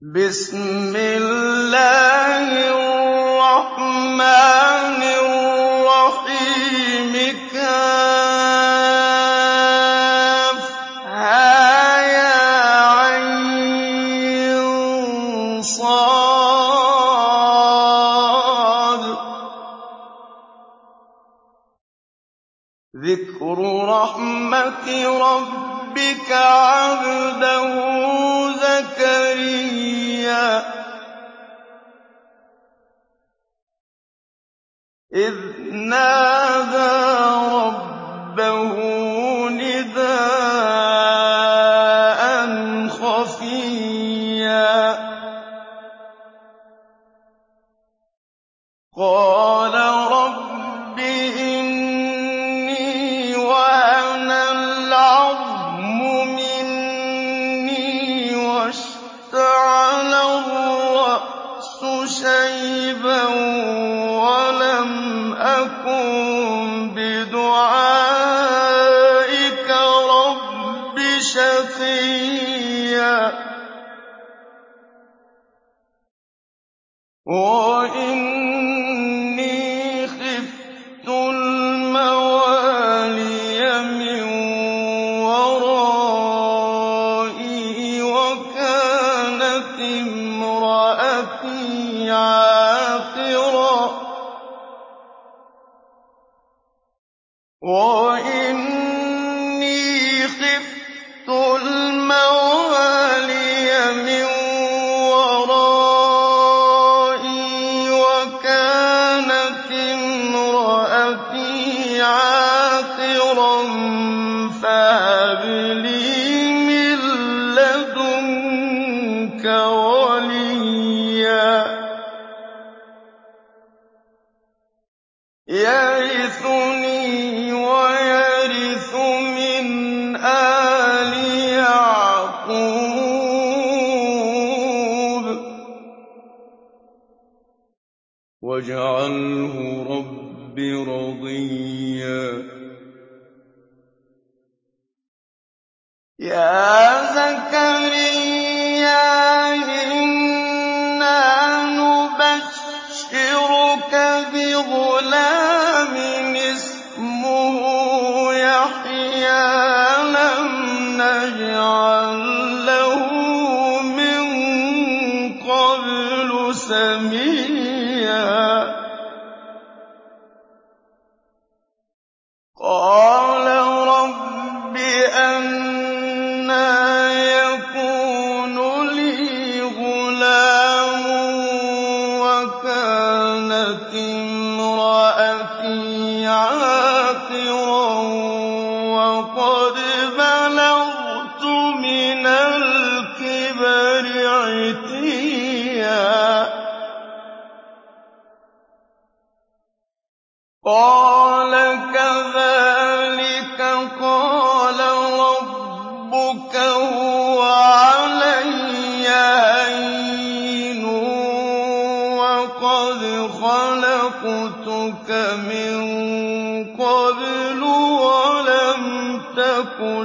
بِسْمِ اللَّهِ الرَّحْمَٰنِ الرَّحِيمِ ذِكْرُ رَحْمَتِ رَبِّكَ عَبْدَهُ إِذْ نَادَىٰ وَإِنَّ بِظُلَامٍ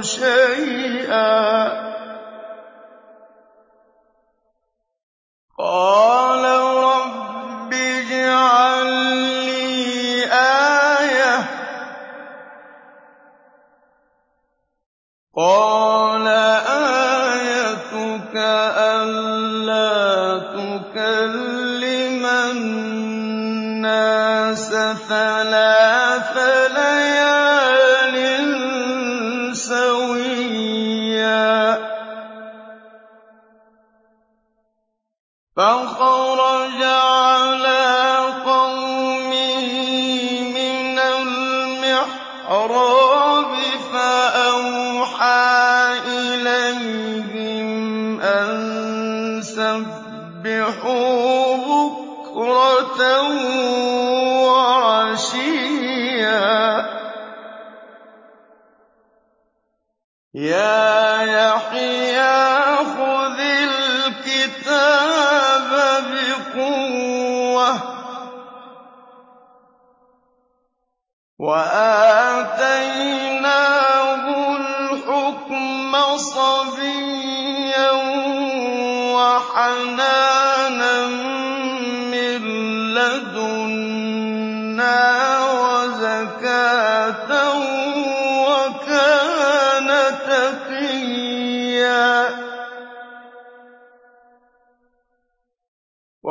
شَيْئًا.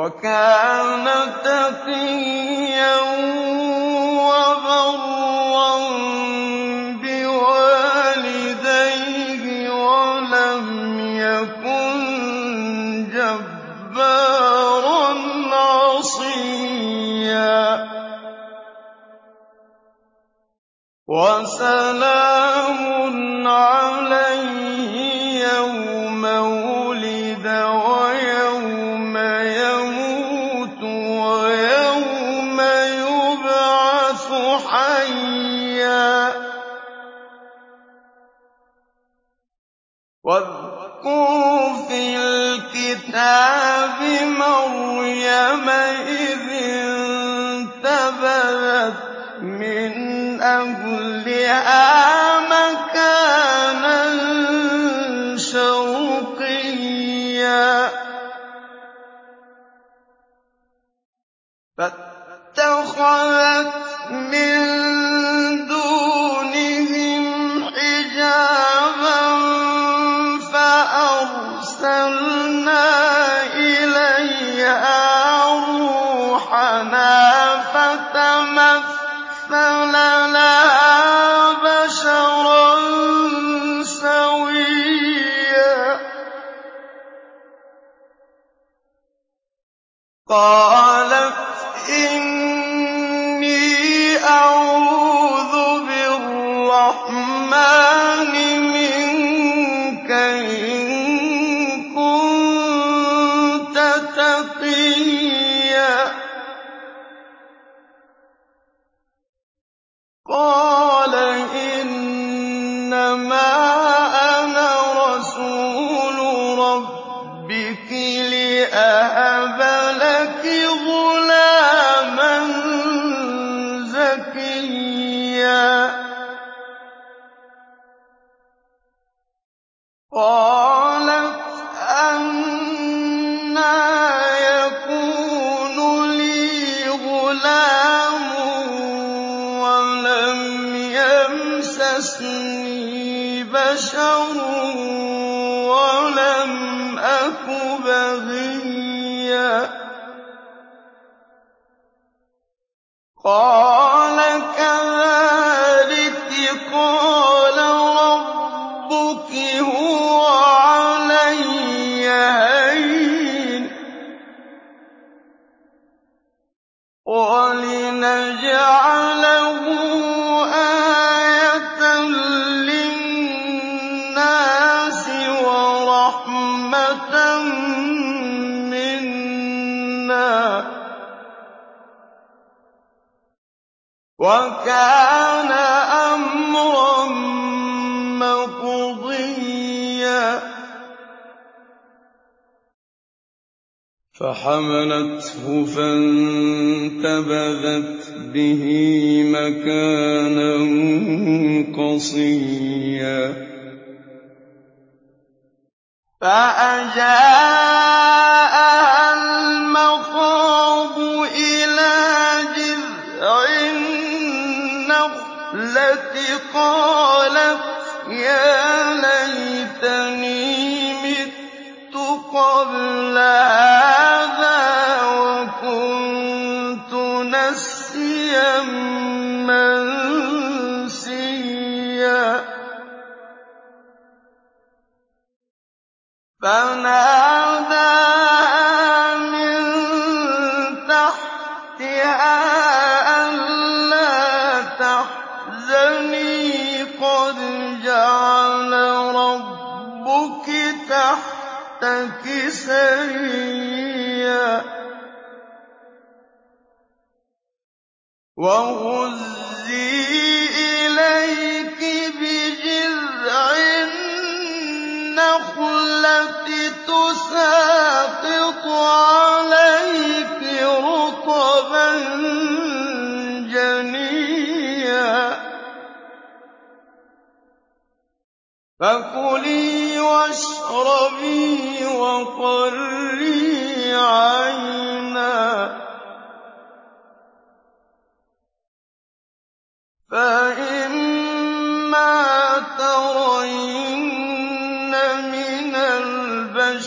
وَكَانَ تَقِيًّا مَرْيَمَ إِذِ انتَبَذَتْ مِنْ أَهْلِهَا بَشَرٌ كَانَ أَمْرًا مَّقْضِيًّا. فَحَمَلَتْهُ فَانتَبَذَتْ بِهِ مَكَانًا قَصِيًّا.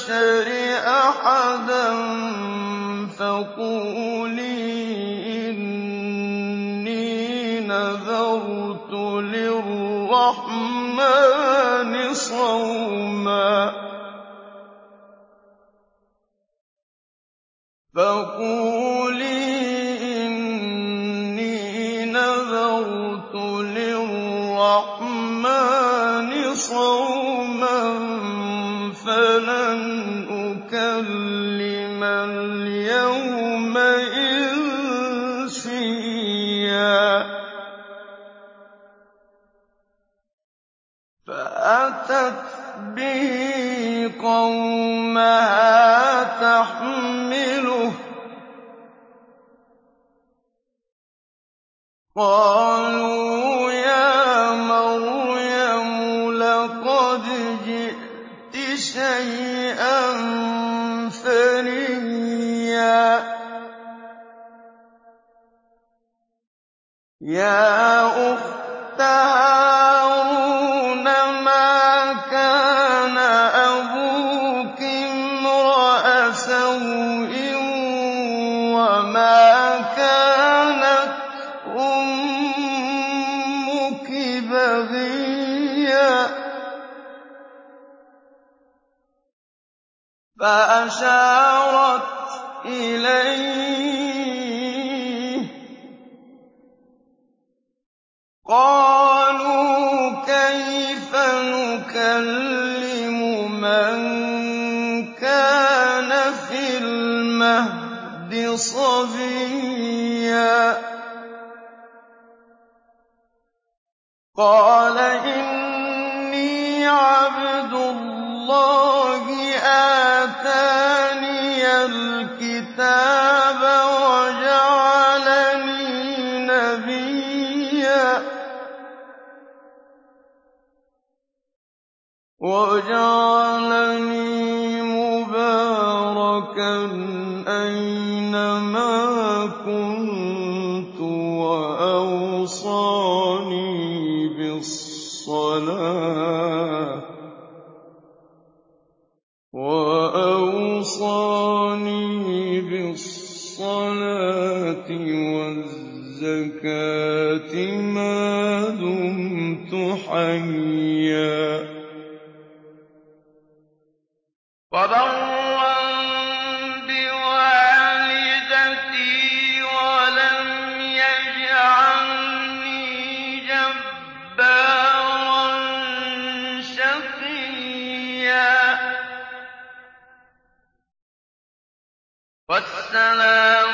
الْبَشَرِ أَحَدًا فَقُولِي إِنِّي نَذَرْتُ لِلرَّحْمَٰنِ صَوْمًا أَتَتْ بِهِ قَوْمَهَا تَحْمِلُهُ ۖ. قَالُوا يَا مَرْيَمُ لَقَدْ جِئْتِ شَيْئًا فَرِيًّا. يُؤْمِنُونَ بِالصَّلَاةِ وَالزَّكَاةِ مَا دُمْتُ حَيًّا. وَسَلَامٌ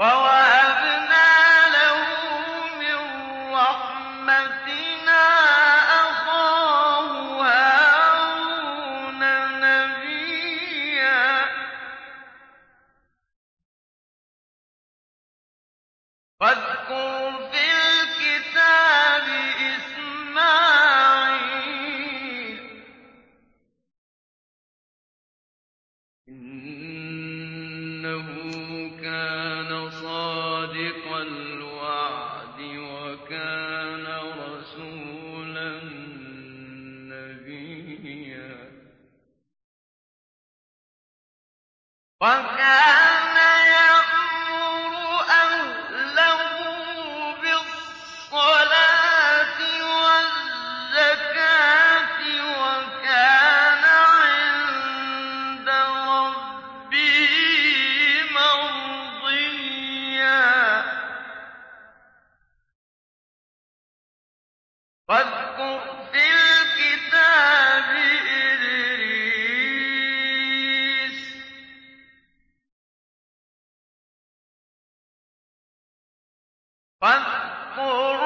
وَوَهَبْنَا إِنَّهُ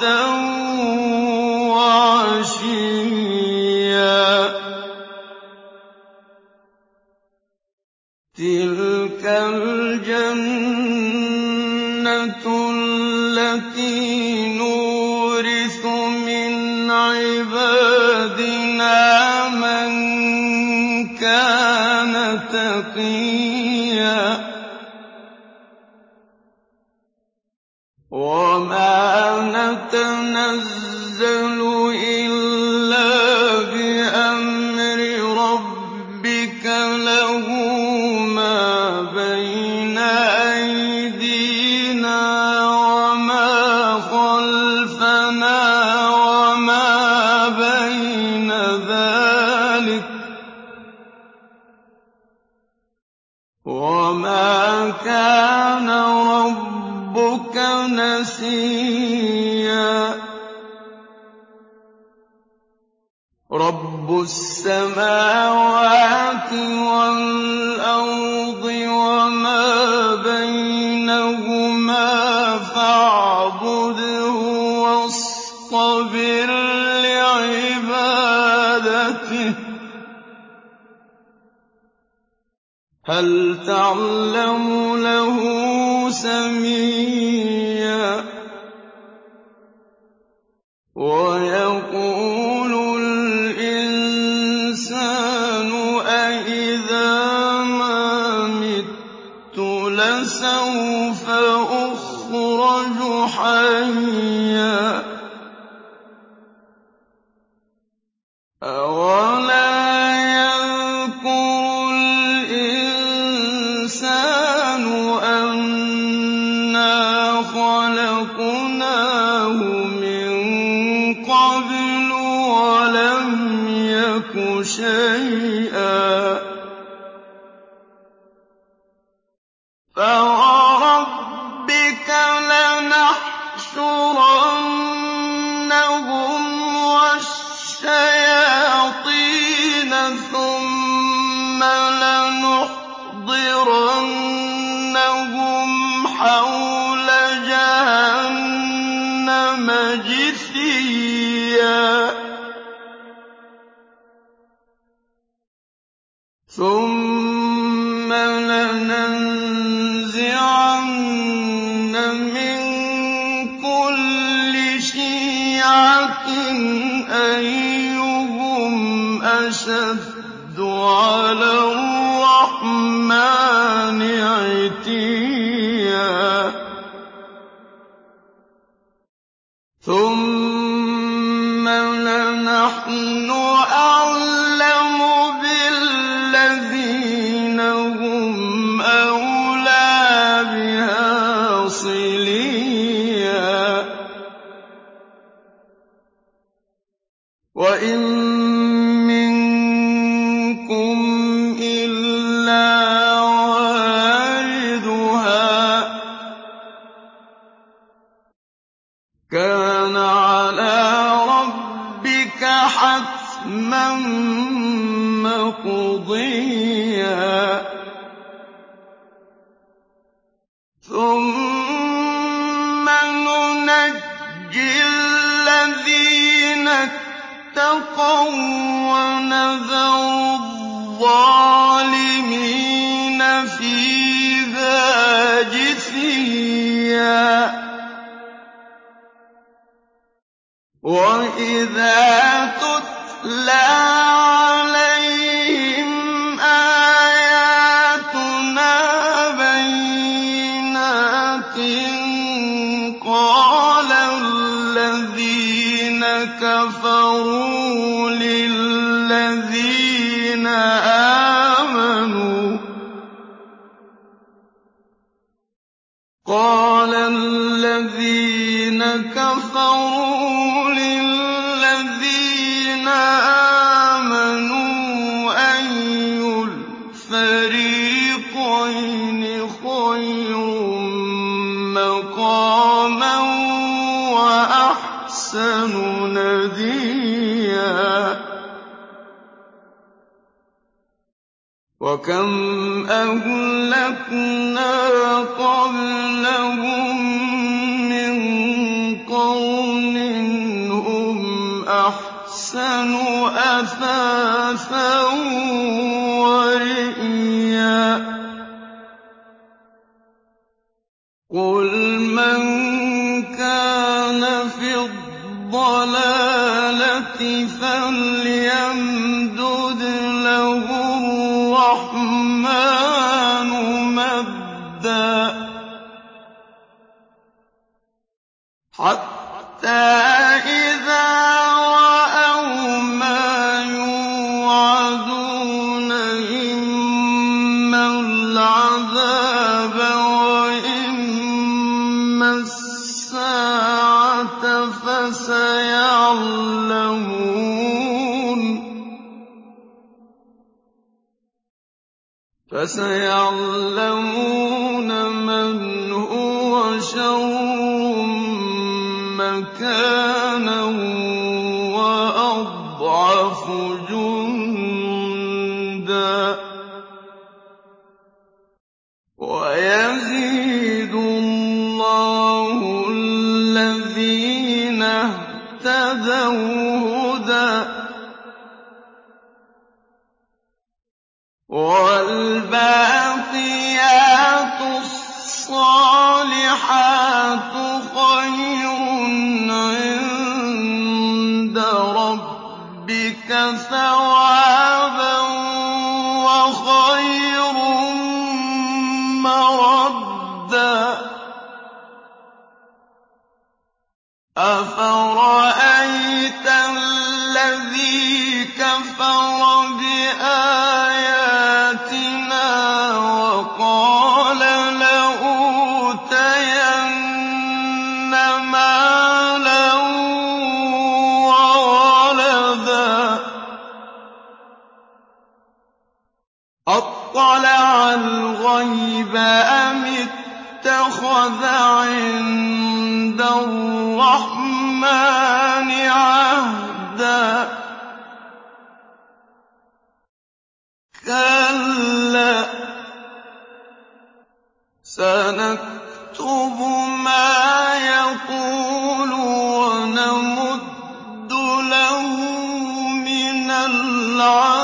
بُكْرَةً هَلْ تَعْلَمُ اتَّقَوا وَّنَذَرُ الظَّالِمِينَ فِيهَا جِثِيًّا. آمَنُوا أَيُّ الْفَرِيقَيْنِ خَيْرٌ مَّقَامًا وَأَحْسَنُ نَدِيًّا. وَكَمْ أَهْلَكْنَا قَبْلَهُم قَرْنٍ هُمْ أَحْسَنُ أَثَاثًا وَرِئْيًا فَسَيَعْلَمُونَ مَنْ هُوَ شَرٌّ مَّكَانًا وَأَضْعَفُ جُندًا ۗ وَيَزِيدُ اللَّهُ الَّذِينَ اهْتَدَوْا هُدًى ۗ وَالْبَاقِيَاتُ الصَّالِحَاتُ خَيْرٌ عِندَ رَبِّكَ ثَوَابًا عِندَ الرَّحْمَٰنِ عَهْدًا. كَلَّا ۚ سَنَكْتُبُ مَا يَقُولُ وَنَمُدُّ لَهُ مِنَ الْعَذَابِ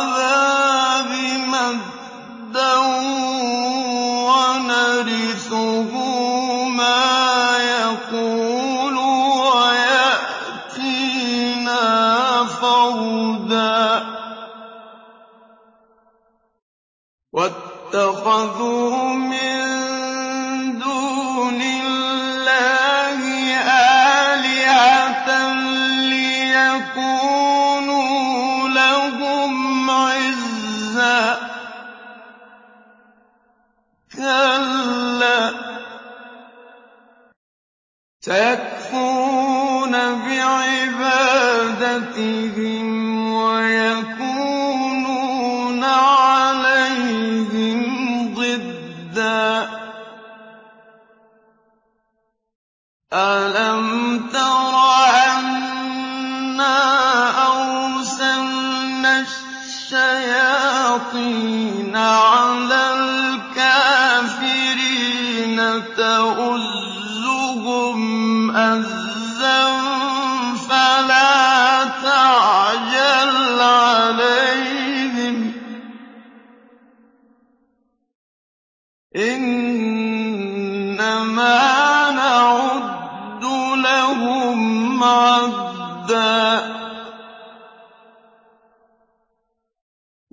مَا نَعُدُّ لَهُمْ عَدًّا ۚ.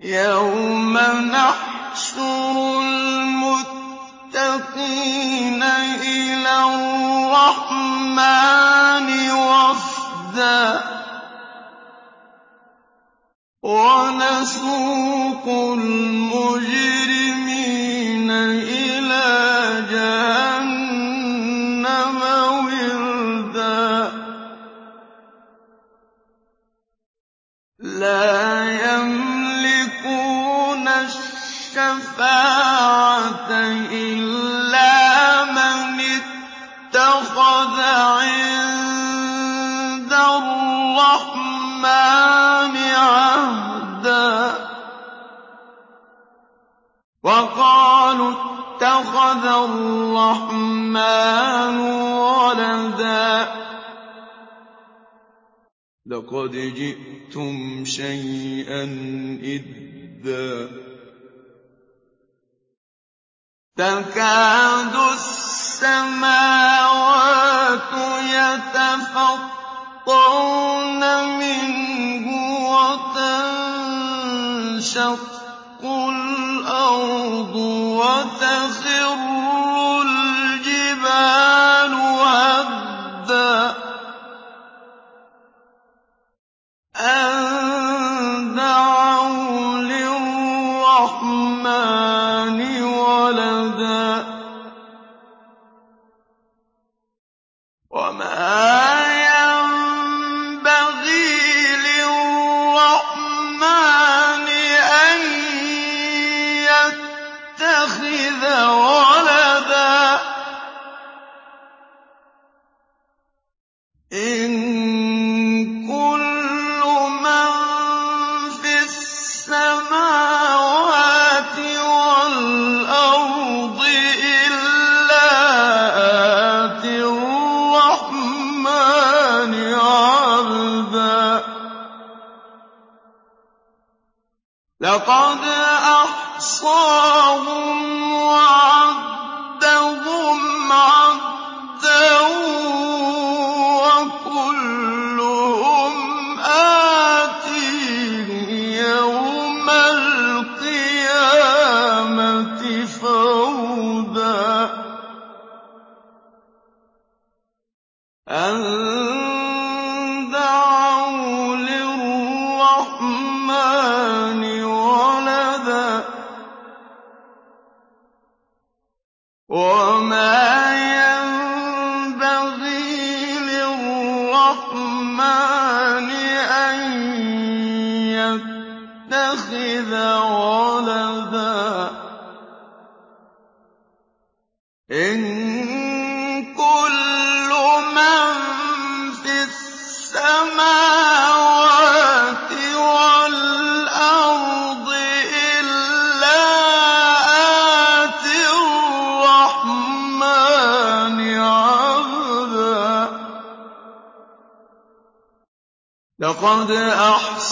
يَوْمَ نَحْشُرُ الْمُتَّقِينَ إِلَى الرَّحْمَٰنِ وَفْدًا. وَنَسُوقُ الْمُجْرِمِينَ لَّا يَمْلِكُونَ الشَّفَاعَةَ إِلَّا مَنِ اتَّخَذَ عِندَ الرَّحْمَٰنِ عَهْدًا. وَقَالُوا اتَّخَذَ الرَّحْمَٰنُ وَلَدًا. لَّقَدْ جِئْتُمْ شَيْئًا إِدًّا تَكَادُ السَّمَاوَاتُ يَتَفَطَّرْنَ مِنْهُ وَتَنشَقُّ الْأَرْضُ وَتَخِرُّ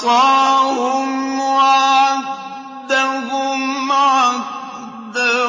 أَحْصَاهُمْ وَعَدَّهُمْ عَدًّا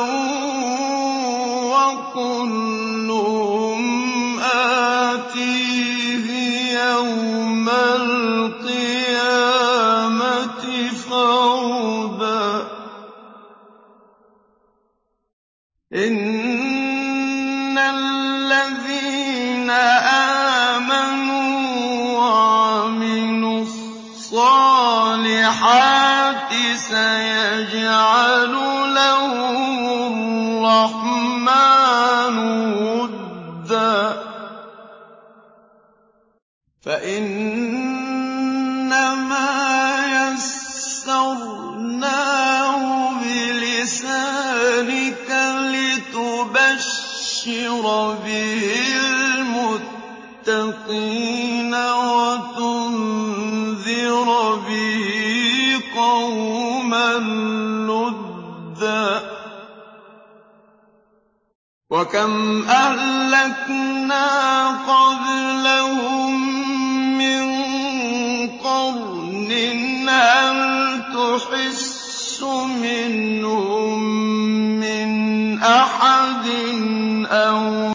وَكَمْ أَهْلَكْنَا قَبْلَهُم مِّن قَرْنٍ هَلْ تُحِسُّ مِنْهُم مِّنْ أَحَدٍ